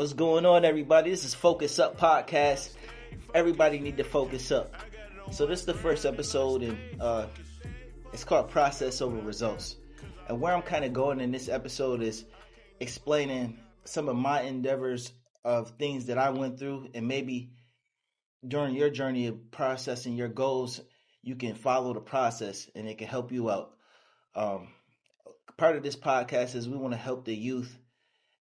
What's going on, everybody? This is Focus Up Podcast. Everybody need to focus up. So this is the first episode, and uh, it's called Process Over Results. And where I'm kind of going in this episode is explaining some of my endeavors of things that I went through, and maybe during your journey of processing your goals, you can follow the process, and it can help you out. Um, part of this podcast is we want to help the youth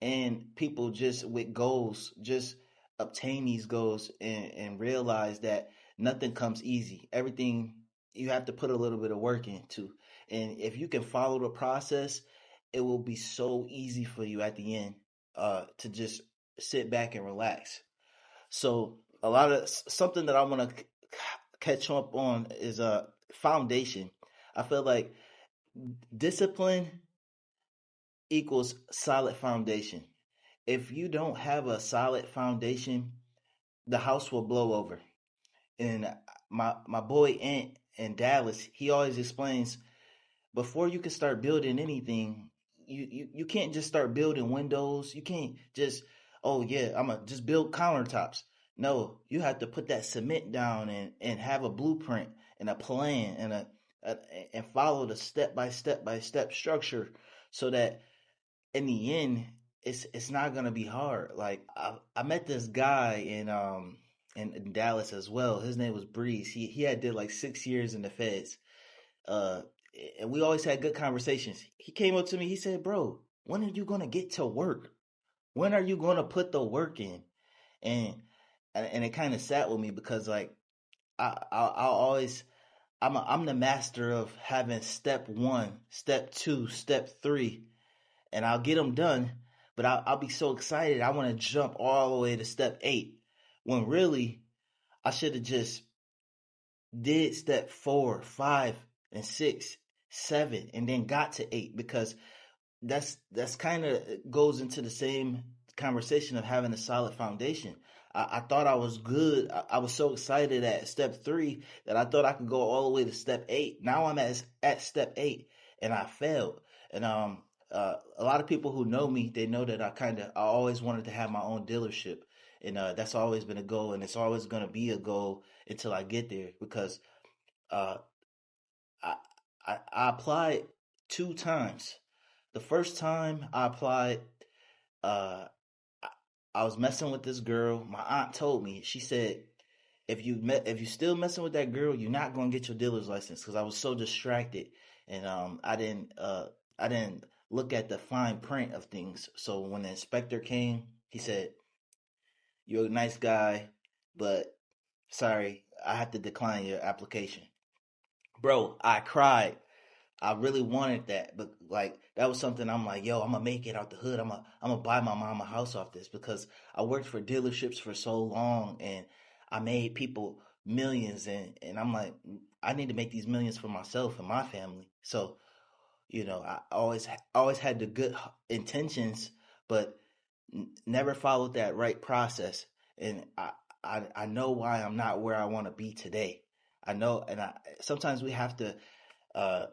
and people just with goals just obtain these goals and, and realize that nothing comes easy. Everything you have to put a little bit of work into. And if you can follow the process it will be so easy for you at the end uh, to just sit back and relax. So a lot of something that i want to catch up on is a uh, foundation. I feel like discipline equals solid foundation. If you don't have a solid foundation, the house will blow over. And my my boy Ant in Dallas, he always explains before you can start building anything, you, you, you can't just start building windows. You can't just, oh yeah, I'm gonna just build countertops. No, you have to put that cement down and, and have a blueprint and a plan and a, a and follow the step by step by step structure so that in the end, it's it's not gonna be hard. Like I, I met this guy in um in, in, Dallas as well. His name was Breeze. He he had did like six years in the feds. Uh, and we always had good conversations. He came up to me. He said, "Bro, when are you gonna get to work? When are you gonna put the work in?" And and it kind of sat with me because like I I, I always I'm a, I'm the master of having step one, step two, step three, and I'll get them done. But I'll, I'll be so excited. I want to jump all the way to step eight when really I should have just did step four, five, and six, seven, and then got to eight because that's that's kind of goes into the same conversation of having a solid foundation. I, I thought I was good. I, I, was so excited at step three that I thought I could go all the way to step eight. Now I'm at at step eight, and I failed. And um, uh, a lot of people who know me, they know that I kind of I always wanted to have my own dealership, and uh, that's always been a goal, and it's always going to be a goal until I get there because uh, I, I I applied two times. The first time I applied, uh, I, I was messing with this girl. My aunt told me she said if you met, if you still messing with that girl, you're not gonna get your dealer's license because I was so distracted and um I didn't uh I didn't look at the fine print of things. So when the inspector came, he said, You're a nice guy, but sorry, I have to decline your application. Bro, I cried. I really wanted that, but like that was something I'm like, yo, I'm gonna make it out the hood. I'm gonna I'm gonna buy my mom a house off this because I worked for dealerships for so long and I made people millions and and I'm like I need to make these millions for myself and my family. So you know, I always always had the good intentions, but n- never followed that right process. And I, I I know why I'm not where I want to be today. I know, and I sometimes we have to uh,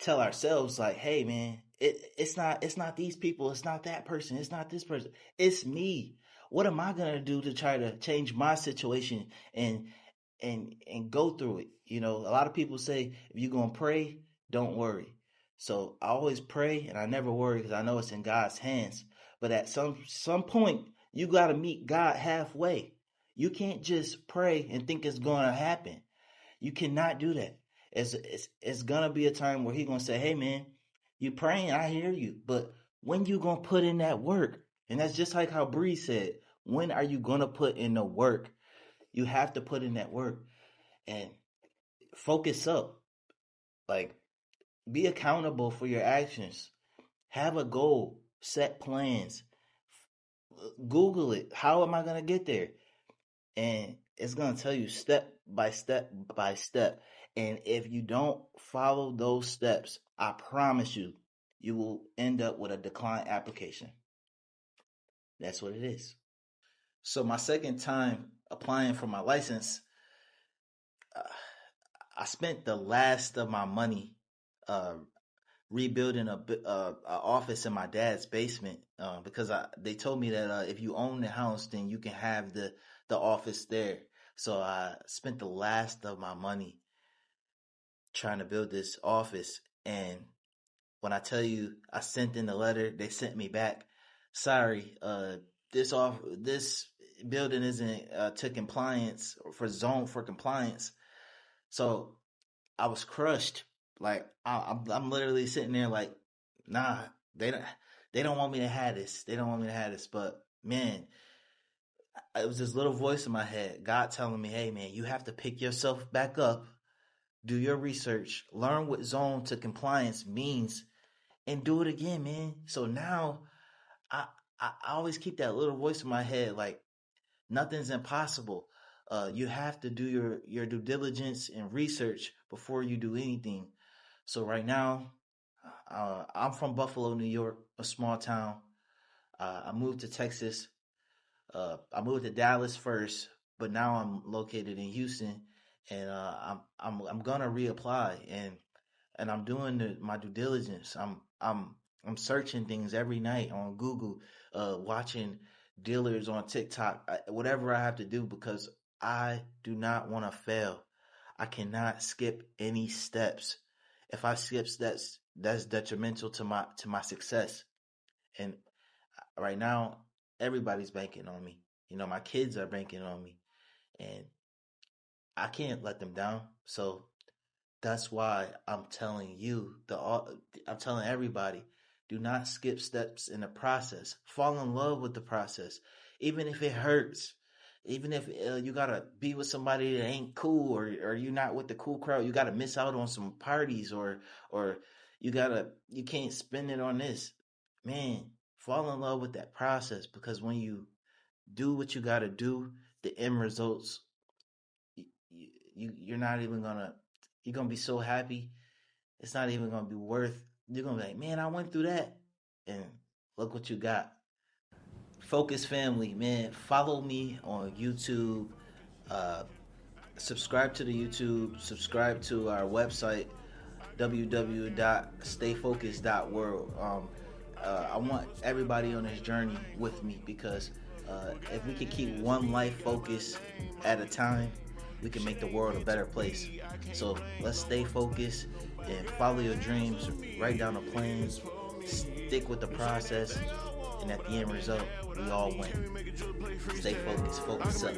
tell ourselves like, "Hey, man, it it's not it's not these people, it's not that person, it's not this person, it's me. What am I gonna do to try to change my situation and and and go through it? You know, a lot of people say if you're gonna pray, don't worry. So I always pray and I never worry because I know it's in God's hands. But at some some point, you got to meet God halfway. You can't just pray and think it's going to happen. You cannot do that. It's it's, it's going to be a time where He's going to say, "Hey, man, you praying? I hear you, but when you going to put in that work?" And that's just like how Breeze said. When are you going to put in the work? You have to put in that work and focus up. Like be accountable for your actions. Have a goal. Set plans. Google it. How am I going to get there? And it's going to tell you step by step by step. And if you don't follow those steps, I promise you, you will end up with a decline application. That's what it is. So, my second time applying for my license, uh, I spent the last of my money uh, rebuilding a, a, a, office in my dad's basement uh, because I, they told me that uh, if you own the house, then you can have the the office there. So I spent the last of my money trying to build this office, and when I tell you I sent in the letter, they sent me back. Sorry, uh, this off this building isn't uh, to compliance for zone for compliance. So I was crushed. Like I, I'm literally sitting there like, nah, they don't they don't want me to have this. They don't want me to have this. But man, it was this little voice in my head, God telling me, hey man, you have to pick yourself back up, do your research, learn what zone to compliance means, and do it again, man. So now I I, always keep that little voice in my head, like nothing's impossible. Uh, you have to do your, your due diligence and research before you do anything. So right now, uh, I'm from Buffalo, New York, a small town. Uh, I moved to Texas. Uh, I moved to Dallas first, but now I'm located in Houston, and uh, I'm I'm I'm gonna reapply and and I'm doing the, my due diligence. I'm I'm I'm searching things every night on Google, uh, watching dealers on TikTok, whatever I have to do because I do not want to fail. I cannot skip any steps. If I skip steps, that's detrimental to my to my success. And uh, right now, everybody's banking on me. You know, my kids are banking on me, and I can't let them down. So that's why I'm telling you the uh, I'm telling everybody do not skip steps in the process. Fall in love with the process, even if it hurts. Even if uh, you gotta be with somebody that ain't cool, or or you're not with the cool crowd, you gotta miss out on some parties, or or you gotta you can't spend it on this. Man, fall in love with that process because when you do what you gotta do, the end results you, you you're not even gonna you're gonna be so happy. It's not even gonna be worth. You're gonna be like, man, I went through that, and look what you got. Focus family, man. Follow me on YouTube. Uh, subscribe to the YouTube. Subscribe to our website www.stayfocused.world. Um, uh, I want everybody on this journey with me because uh, if we can keep one life focus at a time, we can make the world a better place. So let's stay focused and follow your dreams, write down a plan, stick with the process, and at the end result, we all win. Stay focused, focus up.